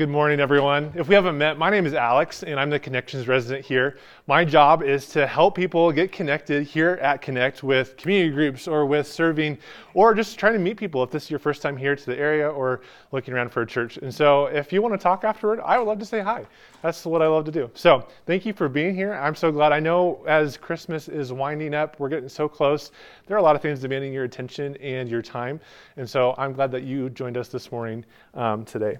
Good morning, everyone. If we haven't met, my name is Alex, and I'm the Connections resident here. My job is to help people get connected here at Connect with community groups or with serving or just trying to meet people if this is your first time here to the area or looking around for a church. And so, if you want to talk afterward, I would love to say hi. That's what I love to do. So, thank you for being here. I'm so glad. I know as Christmas is winding up, we're getting so close. There are a lot of things demanding your attention and your time. And so, I'm glad that you joined us this morning um, today.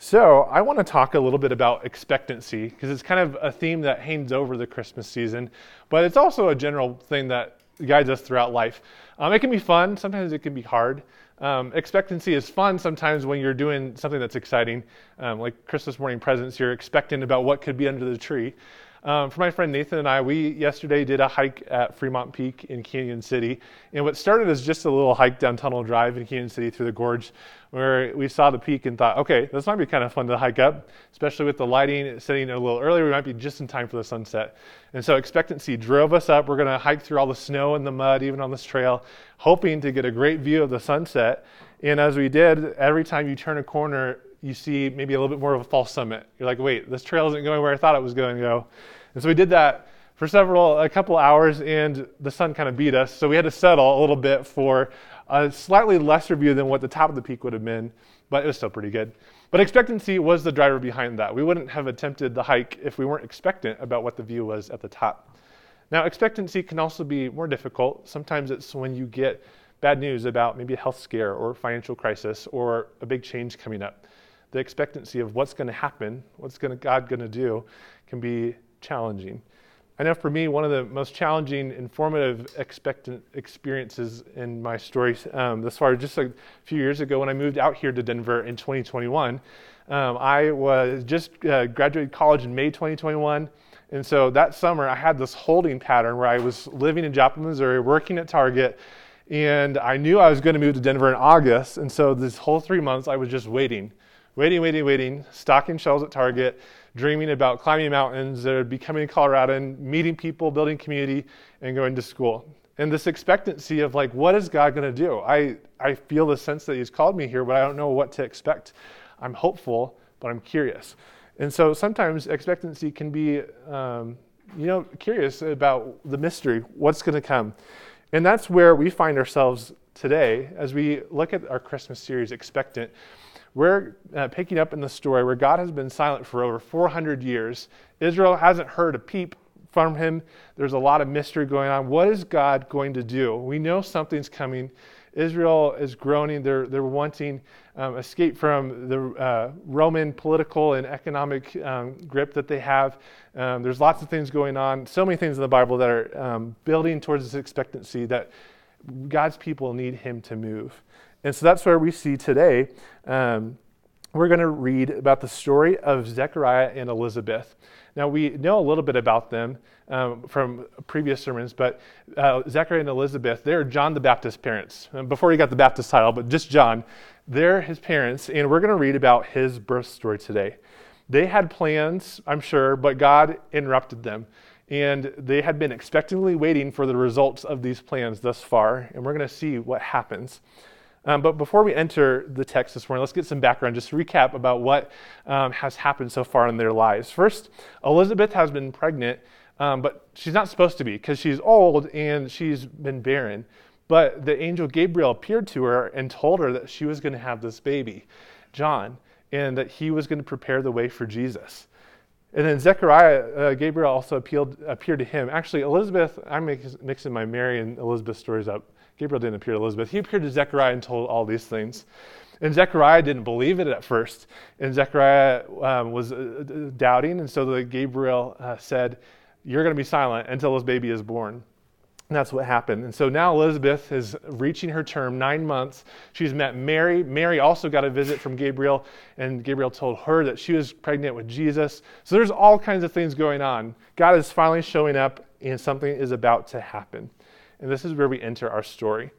So, I want to talk a little bit about expectancy because it's kind of a theme that hangs over the Christmas season, but it's also a general thing that guides us throughout life. Um, it can be fun, sometimes it can be hard. Um, expectancy is fun sometimes when you're doing something that's exciting, um, like Christmas morning presents, you're expecting about what could be under the tree. Um, for my friend Nathan and I, we yesterday did a hike at Fremont Peak in Cañon City. And what started as just a little hike down Tunnel Drive in Cañon City through the gorge, where we saw the peak and thought, okay, this might be kind of fun to hike up, especially with the lighting setting a little earlier. We might be just in time for the sunset. And so expectancy drove us up. We're going to hike through all the snow and the mud, even on this trail, hoping to get a great view of the sunset. And as we did, every time you turn a corner, you see maybe a little bit more of a false summit. You're like, wait, this trail isn't going where I thought it was going to go. And so we did that for several, a couple hours, and the sun kind of beat us. So we had to settle a little bit for a slightly lesser view than what the top of the peak would have been, but it was still pretty good. But expectancy was the driver behind that. We wouldn't have attempted the hike if we weren't expectant about what the view was at the top. Now, expectancy can also be more difficult. Sometimes it's when you get bad news about maybe a health scare or financial crisis or a big change coming up the expectancy of what's going to happen, what's gonna, God going to do, can be challenging. I know for me, one of the most challenging, informative, expectant experiences in my story um, this far, just a few years ago when I moved out here to Denver in 2021. Um, I was just uh, graduated college in May 2021. And so that summer, I had this holding pattern where I was living in Joplin, Missouri, working at Target, and I knew I was going to move to Denver in August. And so this whole three months, I was just waiting waiting, waiting, waiting, stocking shelves at Target, dreaming about climbing mountains, or becoming Coloradan, meeting people, building community, and going to school. And this expectancy of like, what is God going to do? I, I feel the sense that He's called me here, but I don't know what to expect. I'm hopeful, but I'm curious. And so sometimes expectancy can be, um, you know, curious about the mystery, what's going to come. And that's where we find ourselves today as we look at our Christmas series, Expectant. We're uh, picking up in the story where God has been silent for over 400 years. Israel hasn't heard a peep from him. There's a lot of mystery going on. What is God going to do? We know something's coming. Israel is groaning. They're, they're wanting um, escape from the uh, Roman political and economic um, grip that they have. Um, there's lots of things going on, so many things in the Bible that are um, building towards this expectancy that God's people need Him to move. And so that's where we see today. Um, we're going to read about the story of Zechariah and Elizabeth. Now, we know a little bit about them um, from previous sermons, but uh, Zechariah and Elizabeth, they're John the Baptist's parents. Before he got the Baptist title, but just John, they're his parents, and we're going to read about his birth story today. They had plans, I'm sure, but God interrupted them. And they had been expectantly waiting for the results of these plans thus far, and we're going to see what happens. Um, but before we enter the text this morning, let's get some background, just to recap about what um, has happened so far in their lives. First, Elizabeth has been pregnant, um, but she's not supposed to be because she's old and she's been barren. But the angel Gabriel appeared to her and told her that she was going to have this baby, John, and that he was going to prepare the way for Jesus. And then Zechariah, uh, Gabriel also appealed, appeared to him. Actually, Elizabeth, I'm mixing my Mary and Elizabeth stories up. Gabriel didn't appear to Elizabeth. He appeared to Zechariah and told all these things. And Zechariah didn't believe it at first. And Zechariah um, was uh, doubting. And so the Gabriel uh, said, You're going to be silent until this baby is born. And that's what happened. And so now Elizabeth is reaching her term, nine months. She's met Mary. Mary also got a visit from Gabriel, and Gabriel told her that she was pregnant with Jesus. So there's all kinds of things going on. God is finally showing up, and something is about to happen. And this is where we enter our story.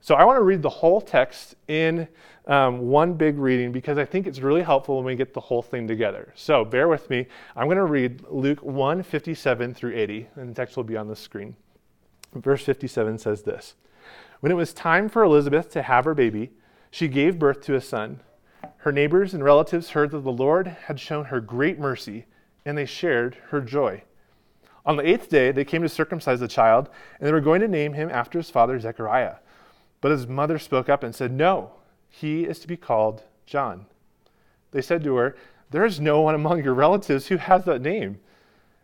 So I want to read the whole text in um, one big reading because I think it's really helpful when we get the whole thing together. So bear with me. I'm going to read Luke 1 57 through 80, and the text will be on the screen. Verse 57 says this When it was time for Elizabeth to have her baby, she gave birth to a son. Her neighbors and relatives heard that the Lord had shown her great mercy, and they shared her joy. On the eighth day, they came to circumcise the child, and they were going to name him after his father Zechariah. But his mother spoke up and said, No, he is to be called John. They said to her, There is no one among your relatives who has that name.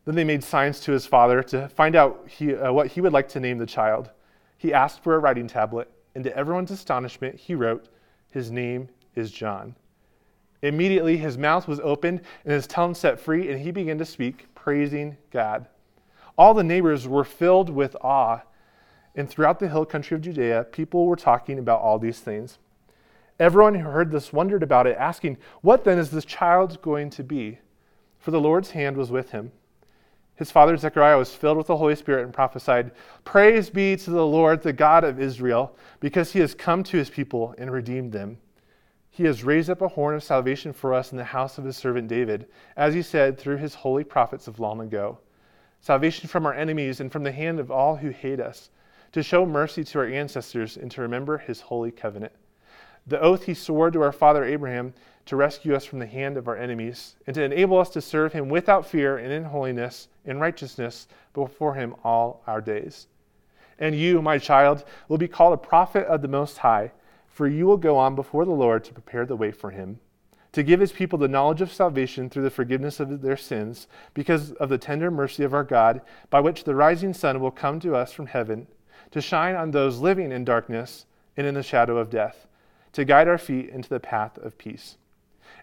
Then they made signs to his father to find out he, uh, what he would like to name the child. He asked for a writing tablet, and to everyone's astonishment, he wrote, His name is John. Immediately his mouth was opened and his tongue set free, and he began to speak, praising God. All the neighbors were filled with awe, and throughout the hill country of Judea, people were talking about all these things. Everyone who heard this wondered about it, asking, What then is this child going to be? For the Lord's hand was with him. His father Zechariah was filled with the Holy Spirit and prophesied, Praise be to the Lord, the God of Israel, because he has come to his people and redeemed them. He has raised up a horn of salvation for us in the house of his servant David, as he said through his holy prophets of long ago. Salvation from our enemies and from the hand of all who hate us, to show mercy to our ancestors and to remember his holy covenant. The oath he swore to our father Abraham to rescue us from the hand of our enemies, and to enable us to serve him without fear and in holiness and righteousness before him all our days. And you, my child, will be called a prophet of the Most High, for you will go on before the Lord to prepare the way for him, to give his people the knowledge of salvation through the forgiveness of their sins, because of the tender mercy of our God, by which the rising sun will come to us from heaven, to shine on those living in darkness and in the shadow of death, to guide our feet into the path of peace.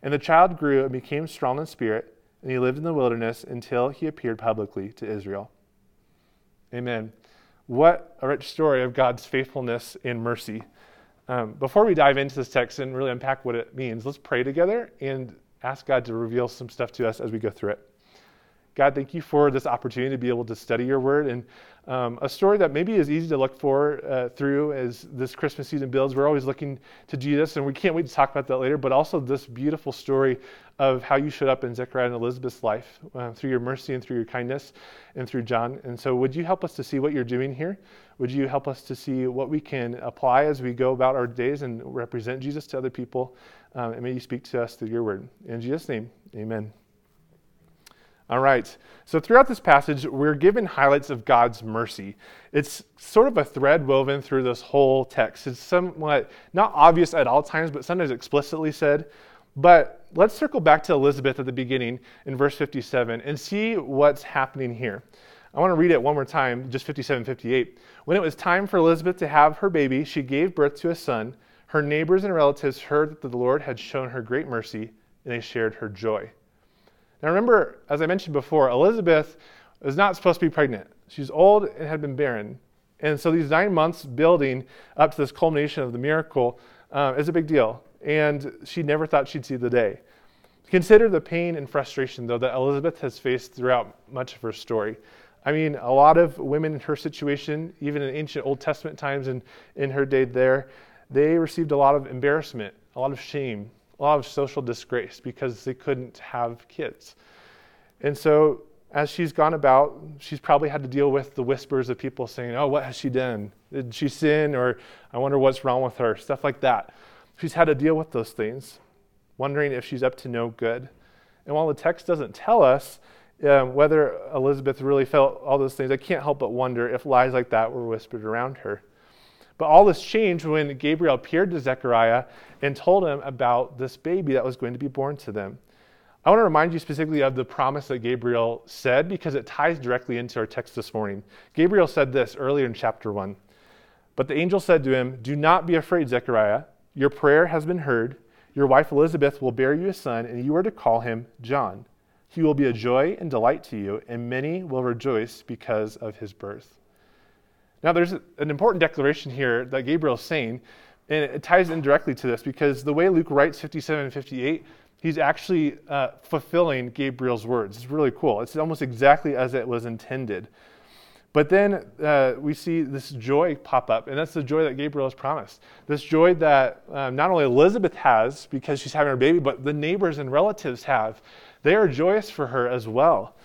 And the child grew and became strong in spirit, and he lived in the wilderness until he appeared publicly to Israel. Amen. What a rich story of God's faithfulness and mercy. Um, before we dive into this text and really unpack what it means, let's pray together and ask God to reveal some stuff to us as we go through it. God, thank you for this opportunity to be able to study your word and um, a story that maybe is easy to look for uh, through as this Christmas season builds. We're always looking to Jesus, and we can't wait to talk about that later. But also this beautiful story of how you showed up in Zechariah and Elizabeth's life uh, through your mercy and through your kindness and through John. And so, would you help us to see what you're doing here? Would you help us to see what we can apply as we go about our days and represent Jesus to other people? Um, and may you speak to us through your word. In Jesus' name, amen. All right. So throughout this passage, we're given highlights of God's mercy. It's sort of a thread woven through this whole text. It's somewhat not obvious at all times, but sometimes explicitly said. But let's circle back to Elizabeth at the beginning in verse 57 and see what's happening here. I want to read it one more time, just 57 58. When it was time for Elizabeth to have her baby, she gave birth to a son. Her neighbors and relatives heard that the Lord had shown her great mercy, and they shared her joy. Now remember, as I mentioned before, Elizabeth is not supposed to be pregnant. She's old and had been barren. And so these nine months building up to this culmination of the miracle uh, is a big deal. And she never thought she'd see the day. Consider the pain and frustration, though, that Elizabeth has faced throughout much of her story. I mean, a lot of women in her situation, even in ancient Old Testament times and in her day there, they received a lot of embarrassment, a lot of shame, a lot of social disgrace because they couldn't have kids. And so, as she's gone about, she's probably had to deal with the whispers of people saying, Oh, what has she done? Did she sin? Or I wonder what's wrong with her? Stuff like that. She's had to deal with those things, wondering if she's up to no good. And while the text doesn't tell us um, whether Elizabeth really felt all those things, I can't help but wonder if lies like that were whispered around her. But all this changed when Gabriel appeared to Zechariah and told him about this baby that was going to be born to them. I want to remind you specifically of the promise that Gabriel said because it ties directly into our text this morning. Gabriel said this earlier in chapter 1. But the angel said to him, Do not be afraid, Zechariah. Your prayer has been heard. Your wife Elizabeth will bear you a son, and you are to call him John. He will be a joy and delight to you, and many will rejoice because of his birth. Now, there's an important declaration here that Gabriel is saying, and it ties in directly to this because the way Luke writes 57 and 58, he's actually uh, fulfilling Gabriel's words. It's really cool. It's almost exactly as it was intended. But then uh, we see this joy pop up, and that's the joy that Gabriel has promised. This joy that um, not only Elizabeth has because she's having her baby, but the neighbors and relatives have. They are joyous for her as well.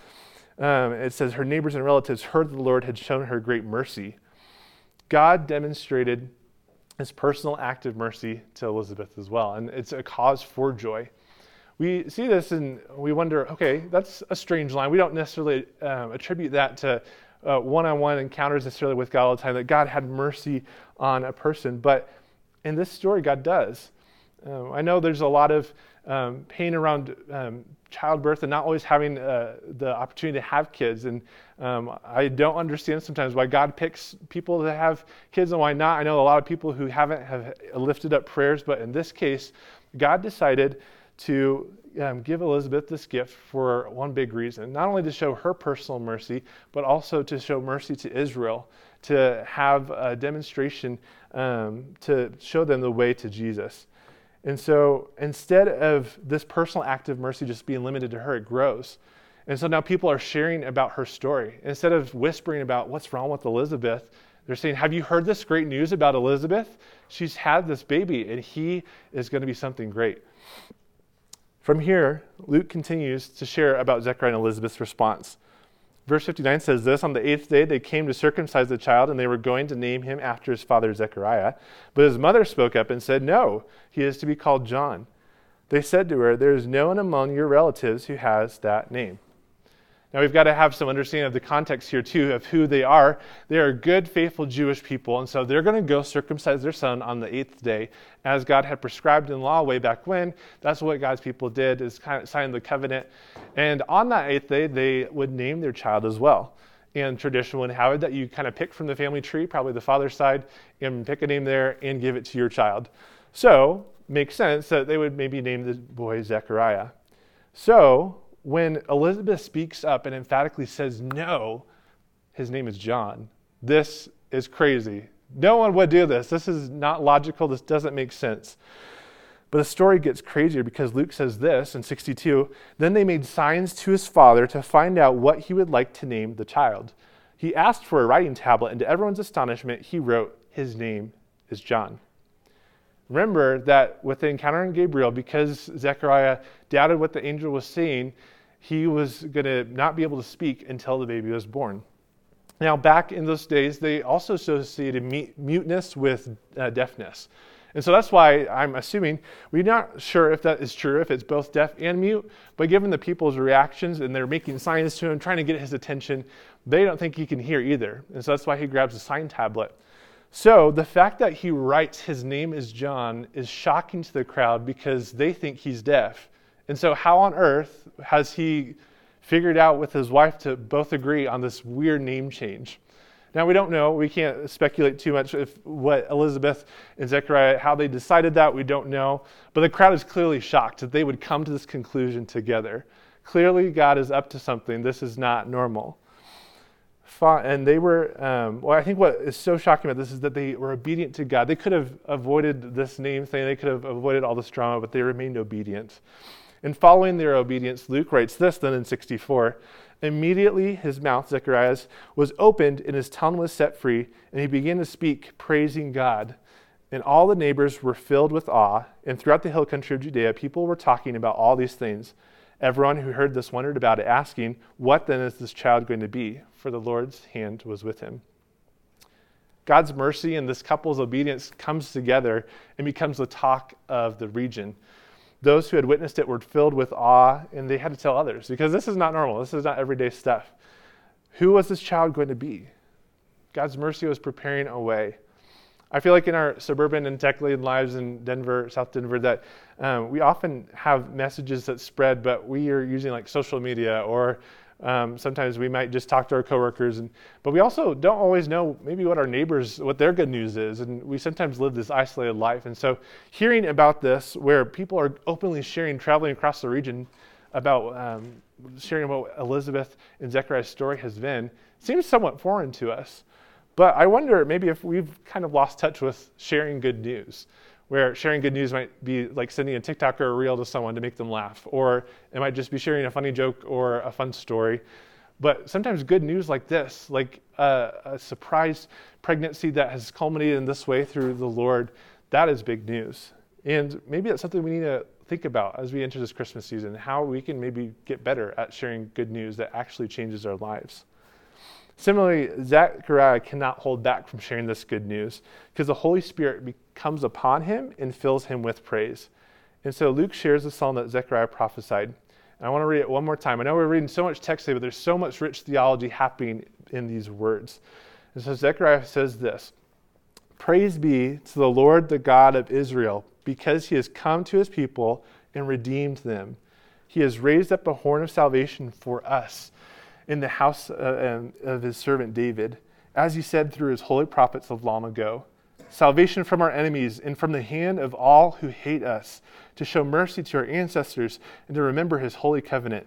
Um, it says her neighbors and relatives heard that the Lord had shown her great mercy. God demonstrated his personal act of mercy to Elizabeth as well, and it's a cause for joy. We see this and we wonder, okay, that's a strange line. We don't necessarily um, attribute that to one on one encounters necessarily with God all the time, that God had mercy on a person. But in this story, God does. Um, I know there's a lot of um, pain around um, childbirth and not always having uh, the opportunity to have kids. And um, I don't understand sometimes why God picks people to have kids and why not. I know a lot of people who haven't have lifted up prayers, but in this case, God decided to um, give Elizabeth this gift for one big reason not only to show her personal mercy, but also to show mercy to Israel, to have a demonstration um, to show them the way to Jesus. And so instead of this personal act of mercy just being limited to her, it grows. And so now people are sharing about her story. Instead of whispering about what's wrong with Elizabeth, they're saying, Have you heard this great news about Elizabeth? She's had this baby, and he is going to be something great. From here, Luke continues to share about Zechariah and Elizabeth's response. Verse 59 says this On the eighth day, they came to circumcise the child, and they were going to name him after his father Zechariah. But his mother spoke up and said, No, he is to be called John. They said to her, There is no one among your relatives who has that name. Now we've got to have some understanding of the context here too of who they are. They are good, faithful Jewish people, and so they're going to go circumcise their son on the eighth day, as God had prescribed in law way back when. That's what God's people did is kind of sign the covenant, and on that eighth day they would name their child as well. And tradition would have it that you kind of pick from the family tree, probably the father's side, and pick a name there and give it to your child. So makes sense that they would maybe name the boy Zechariah. So when Elizabeth speaks up and emphatically says no, his name is John. This is crazy. No one would do this. This is not logical. This doesn't make sense. But the story gets crazier because Luke says this in 62 Then they made signs to his father to find out what he would like to name the child. He asked for a writing tablet, and to everyone's astonishment, he wrote, His name is John. Remember that with the encounter in Gabriel, because Zechariah doubted what the angel was saying, he was going to not be able to speak until the baby was born. Now, back in those days, they also associated muteness with uh, deafness. And so that's why I'm assuming we're not sure if that is true, if it's both deaf and mute, but given the people's reactions and they're making signs to him, trying to get his attention, they don't think he can hear either. And so that's why he grabs a sign tablet. So the fact that he writes his name is John is shocking to the crowd because they think he's deaf. And so, how on earth has he figured out with his wife to both agree on this weird name change? Now, we don't know. We can't speculate too much if what Elizabeth and Zechariah, how they decided that, we don't know. But the crowd is clearly shocked that they would come to this conclusion together. Clearly, God is up to something. This is not normal. And they were, um, well, I think what is so shocking about this is that they were obedient to God. They could have avoided this name thing, they could have avoided all this drama, but they remained obedient. And following their obedience, Luke writes this then in 64 Immediately his mouth, Zechariah's, was opened and his tongue was set free, and he began to speak, praising God. And all the neighbors were filled with awe, and throughout the hill country of Judea, people were talking about all these things. Everyone who heard this wondered about it, asking, What then is this child going to be? For the Lord's hand was with him. God's mercy and this couple's obedience comes together and becomes the talk of the region those who had witnessed it were filled with awe and they had to tell others because this is not normal. This is not everyday stuff. Who was this child going to be? God's mercy was preparing a way. I feel like in our suburban and tech laden lives in Denver, South Denver, that um, we often have messages that spread, but we are using like social media or um, sometimes we might just talk to our coworkers, and, but we also don't always know maybe what our neighbors, what their good news is, and we sometimes live this isolated life. And so, hearing about this, where people are openly sharing, traveling across the region, about um, sharing what Elizabeth and Zechariah's story has been, seems somewhat foreign to us. But I wonder maybe if we've kind of lost touch with sharing good news, where sharing good news might be like sending a TikTok or a reel to someone to make them laugh, or it might just be sharing a funny joke or a fun story. But sometimes good news like this, like a, a surprise pregnancy that has culminated in this way through the Lord, that is big news. And maybe that's something we need to think about as we enter this Christmas season, how we can maybe get better at sharing good news that actually changes our lives. Similarly, Zechariah cannot hold back from sharing this good news because the Holy Spirit comes upon him and fills him with praise. And so Luke shares the psalm that Zechariah prophesied. And I want to read it one more time. I know we're reading so much text today, but there's so much rich theology happening in these words. And so Zechariah says this Praise be to the Lord, the God of Israel, because he has come to his people and redeemed them. He has raised up a horn of salvation for us in the house uh, of his servant David, as he said through his holy prophets of long ago. Salvation from our enemies and from the hand of all who hate us, to show mercy to our ancestors and to remember his holy covenant,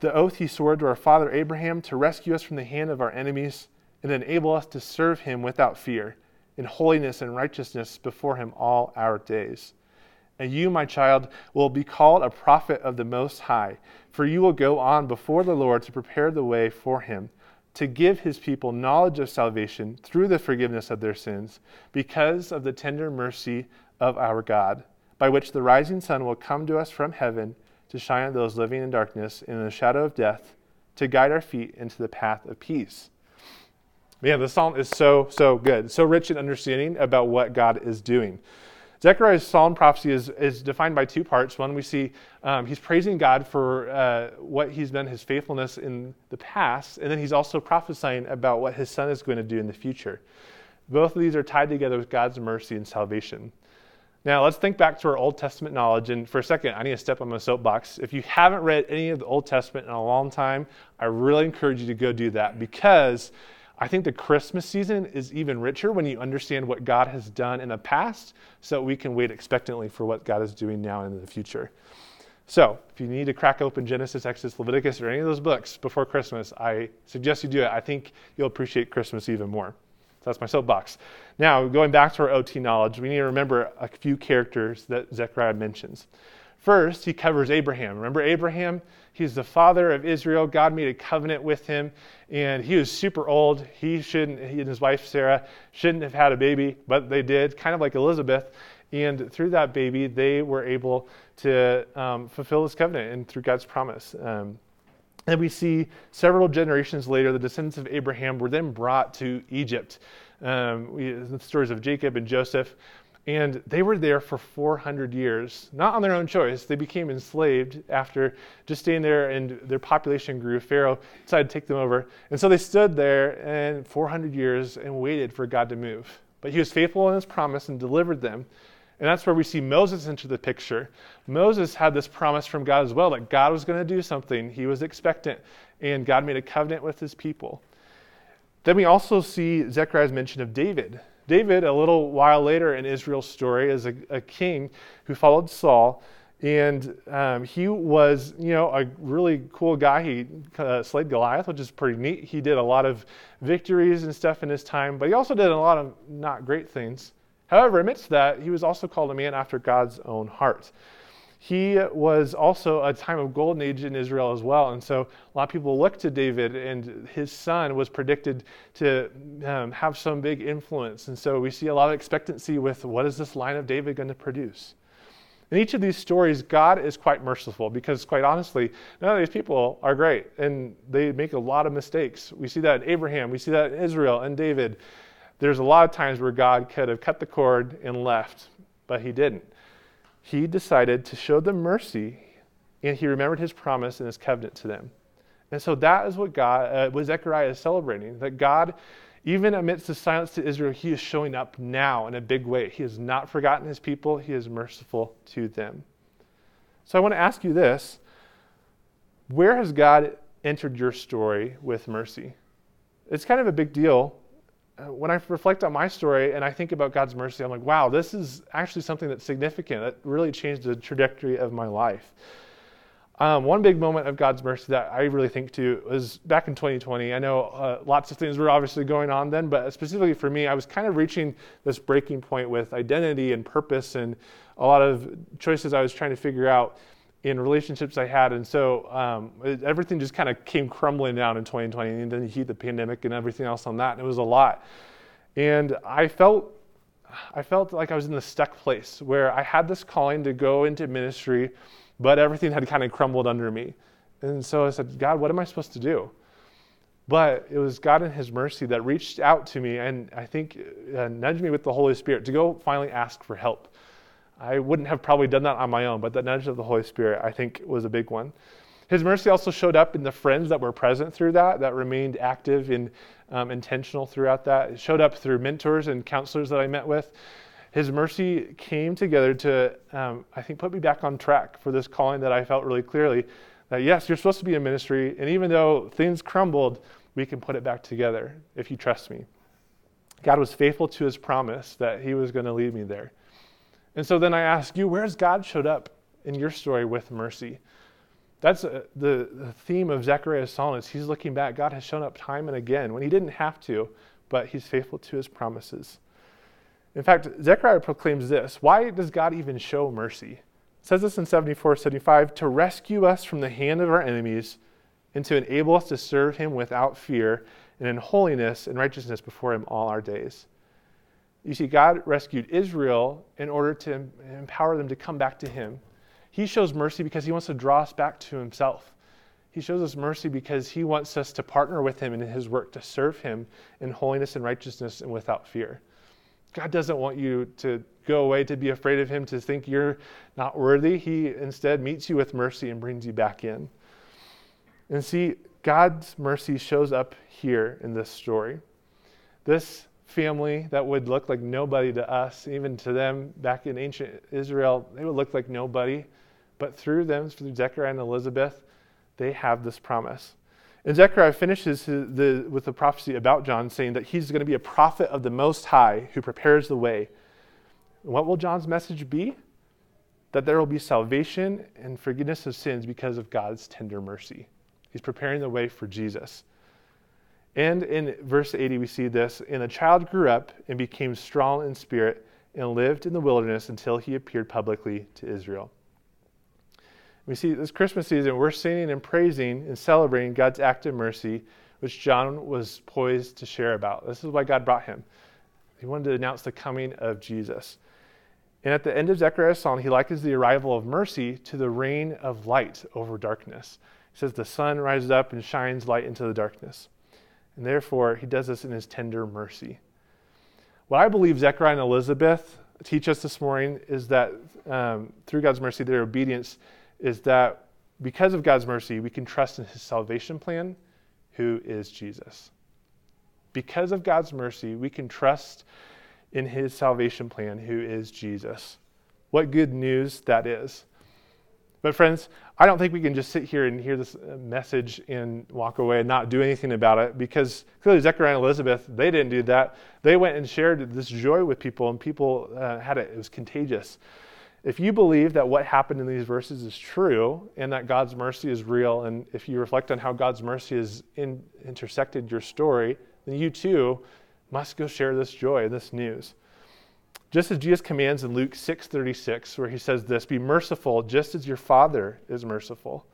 the oath he swore to our father Abraham to rescue us from the hand of our enemies and enable us to serve him without fear, in holiness and righteousness before him all our days. And you, my child, will be called a prophet of the Most High, for you will go on before the Lord to prepare the way for him, to give his people knowledge of salvation through the forgiveness of their sins, because of the tender mercy of our God, by which the rising sun will come to us from heaven to shine on those living in darkness and in the shadow of death, to guide our feet into the path of peace. Yeah, the psalm is so, so good, so rich in understanding about what God is doing. Zechariah's psalm prophecy is, is defined by two parts. One, we see um, he's praising God for uh, what he's done, his faithfulness in the past, and then he's also prophesying about what his son is going to do in the future. Both of these are tied together with God's mercy and salvation. Now, let's think back to our Old Testament knowledge. And for a second, I need to step on my soapbox. If you haven't read any of the Old Testament in a long time, I really encourage you to go do that because I think the Christmas season is even richer when you understand what God has done in the past so we can wait expectantly for what God is doing now and in the future. So, if you need to crack open Genesis, Exodus, Leviticus, or any of those books before Christmas, I suggest you do it. I think you'll appreciate Christmas even more. So that's my soapbox. Now, going back to our OT knowledge, we need to remember a few characters that Zechariah mentions. First, he covers Abraham. Remember Abraham? He's the father of Israel. God made a covenant with him, and he was super old. He shouldn't, he and his wife Sarah shouldn't have had a baby, but they did, kind of like Elizabeth. And through that baby, they were able to um, fulfill this covenant and through God's promise. Um, and we see several generations later, the descendants of Abraham were then brought to Egypt. Um, we, the stories of Jacob and Joseph. And they were there for 400 years, not on their own choice. They became enslaved after just staying there and their population grew. Pharaoh decided to take them over. And so they stood there and 400 years and waited for God to move. But he was faithful in his promise and delivered them. And that's where we see Moses into the picture. Moses had this promise from God as well that God was going to do something. He was expectant, and God made a covenant with his people. Then we also see Zechariah's mention of David. David, a little while later in Israel's story, is a, a king who followed Saul. And um, he was, you know, a really cool guy. He uh, slayed Goliath, which is pretty neat. He did a lot of victories and stuff in his time, but he also did a lot of not great things. However, amidst that, he was also called a man after God's own heart he was also a time of golden age in Israel as well. And so a lot of people look to David, and his son was predicted to um, have some big influence. And so we see a lot of expectancy with what is this line of David going to produce? In each of these stories, God is quite merciful because, quite honestly, none of these people are great and they make a lot of mistakes. We see that in Abraham, we see that in Israel and David. There's a lot of times where God could have cut the cord and left, but he didn't he decided to show them mercy and he remembered his promise and his covenant to them. And so that is what God, uh, what Zechariah is celebrating. That God, even amidst the silence to Israel, he is showing up now in a big way. He has not forgotten his people. He is merciful to them. So I want to ask you this: Where has God entered your story with mercy? It's kind of a big deal when I reflect on my story and I think about God's mercy, I'm like, wow, this is actually something that's significant. That really changed the trajectory of my life. Um, one big moment of God's mercy that I really think to was back in 2020. I know uh, lots of things were obviously going on then, but specifically for me, I was kind of reaching this breaking point with identity and purpose and a lot of choices I was trying to figure out in relationships I had. And so um, it, everything just kind of came crumbling down in 2020. And then you heat the pandemic and everything else on that. And it was a lot. And I felt I felt like I was in this stuck place where I had this calling to go into ministry but everything had kind of crumbled under me. And so I said, God, what am I supposed to do? But it was God in His mercy that reached out to me and I think uh, nudged me with the Holy Spirit to go finally ask for help. I wouldn't have probably done that on my own, but the nudge of the Holy Spirit, I think, was a big one. His mercy also showed up in the friends that were present through that, that remained active and um, intentional throughout that. It showed up through mentors and counselors that I met with. His mercy came together to, um, I think, put me back on track for this calling that I felt really clearly that yes, you're supposed to be in ministry, and even though things crumbled, we can put it back together if you trust me. God was faithful to his promise that he was going to lead me there. And so then I ask you, where's God showed up in your story with mercy? That's uh, the, the theme of Zechariah's psalm he's looking back. God has shown up time and again when he didn't have to, but he's faithful to his promises. In fact, Zechariah proclaims this Why does God even show mercy? It says this in 74 75 to rescue us from the hand of our enemies and to enable us to serve him without fear and in holiness and righteousness before him all our days. You see, God rescued Israel in order to empower them to come back to him. He shows mercy because he wants to draw us back to himself. He shows us mercy because he wants us to partner with him in his work to serve him in holiness and righteousness and without fear. God doesn't want you to go away to be afraid of Him, to think you're not worthy. He instead meets you with mercy and brings you back in. And see, God's mercy shows up here in this story. This family that would look like nobody to us, even to them back in ancient Israel, they would look like nobody. But through them, through Zechariah and Elizabeth, they have this promise. And Zechariah finishes the, with the prophecy about John, saying that he's going to be a prophet of the Most High who prepares the way. What will John's message be? That there will be salvation and forgiveness of sins because of God's tender mercy. He's preparing the way for Jesus. And in verse 80, we see this And the child grew up and became strong in spirit and lived in the wilderness until he appeared publicly to Israel. We see this Christmas season, we're singing and praising and celebrating God's act of mercy, which John was poised to share about. This is why God brought him. He wanted to announce the coming of Jesus. And at the end of Zechariah's song, he likens the arrival of mercy to the reign of light over darkness. He says, The sun rises up and shines light into the darkness. And therefore, he does this in his tender mercy. What I believe Zechariah and Elizabeth teach us this morning is that um, through God's mercy, their obedience is that because of God's mercy, we can trust in his salvation plan, who is Jesus. Because of God's mercy, we can trust in his salvation plan, who is Jesus. What good news that is. But, friends, I don't think we can just sit here and hear this uh, message and walk away and not do anything about it because clearly Zechariah and Elizabeth, they didn't do that. They went and shared this joy with people, and people uh, had it. It was contagious. If you believe that what happened in these verses is true and that God's mercy is real, and if you reflect on how God's mercy has in, intersected your story, then you too must go share this joy, this news. Just as Jesus commands in Luke 6:36 where he says this, be merciful just as your Father is merciful.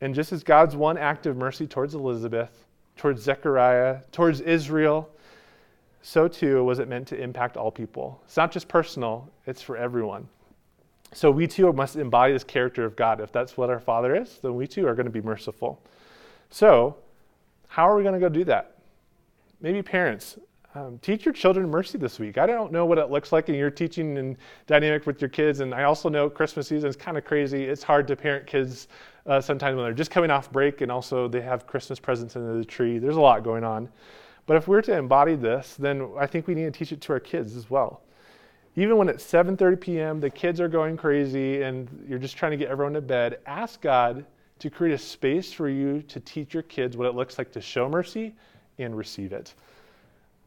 And just as God's one act of mercy towards Elizabeth, towards Zechariah, towards Israel, so too was it meant to impact all people. It's not just personal, it's for everyone. So we too must embody this character of God. If that's what our Father is, then we too are going to be merciful. So, how are we going to go do that? Maybe parents, um, teach your children mercy this week. I don't know what it looks like in your teaching and dynamic with your kids, and I also know Christmas season is kind of crazy. It's hard to parent kids uh, sometimes when they're just coming off break, and also they have Christmas presents under the tree. There's a lot going on. But if we're to embody this, then I think we need to teach it to our kids as well even when it's 7:30 p.m., the kids are going crazy and you're just trying to get everyone to bed, ask God to create a space for you to teach your kids what it looks like to show mercy and receive it.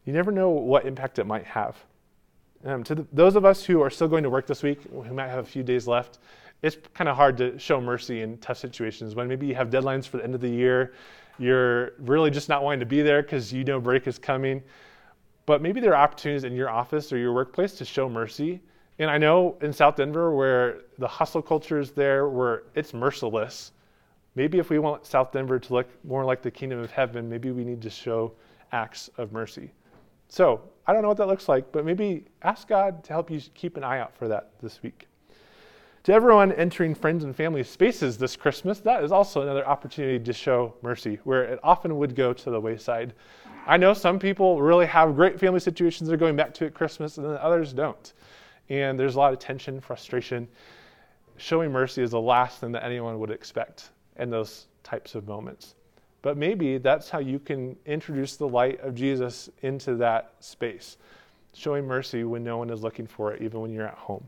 You never know what impact it might have. Um, to the, those of us who are still going to work this week, who might have a few days left, it's kind of hard to show mercy in tough situations when maybe you have deadlines for the end of the year. You're really just not wanting to be there because you know break is coming. But maybe there are opportunities in your office or your workplace to show mercy. And I know in South Denver where the hustle culture is there, where it's merciless. Maybe if we want South Denver to look more like the kingdom of heaven, maybe we need to show acts of mercy. So I don't know what that looks like, but maybe ask God to help you keep an eye out for that this week. To everyone entering friends and family spaces this Christmas, that is also another opportunity to show mercy, where it often would go to the wayside. I know some people really have great family situations they're going back to at Christmas, and then others don't. And there's a lot of tension, frustration. Showing mercy is the last thing that anyone would expect in those types of moments. But maybe that's how you can introduce the light of Jesus into that space, showing mercy when no one is looking for it, even when you're at home.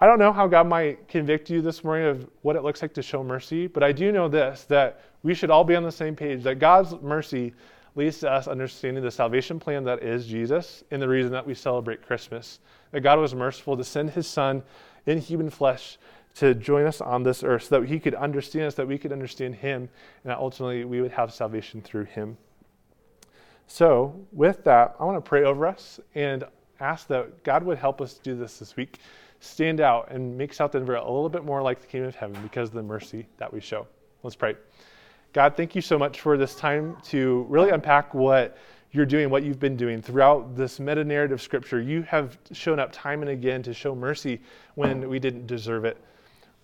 I don't know how God might convict you this morning of what it looks like to show mercy, but I do know this that we should all be on the same page, that God's mercy leads to us understanding the salvation plan that is Jesus and the reason that we celebrate Christmas. That God was merciful to send his son in human flesh to join us on this earth so that he could understand us, that we could understand him, and that ultimately we would have salvation through him. So, with that, I want to pray over us and ask that God would help us do this this week stand out and make South Denver a little bit more like the kingdom of heaven because of the mercy that we show. Let's pray. God, thank you so much for this time to really unpack what you're doing, what you've been doing throughout this meta narrative scripture. You have shown up time and again to show mercy when we didn't deserve it.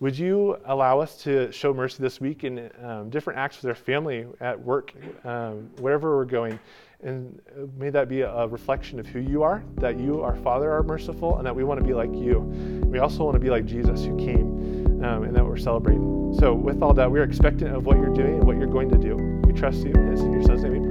Would you allow us to show mercy this week in um, different acts with our family, at work, um, wherever we're going? And may that be a reflection of who you are, that you, our Father, are merciful, and that we want to be like you. We also want to be like Jesus who came um, and that we're celebrating. So, with all that, we're expectant of what you're doing and what you're going to do. We trust you, it's in your Son's name we.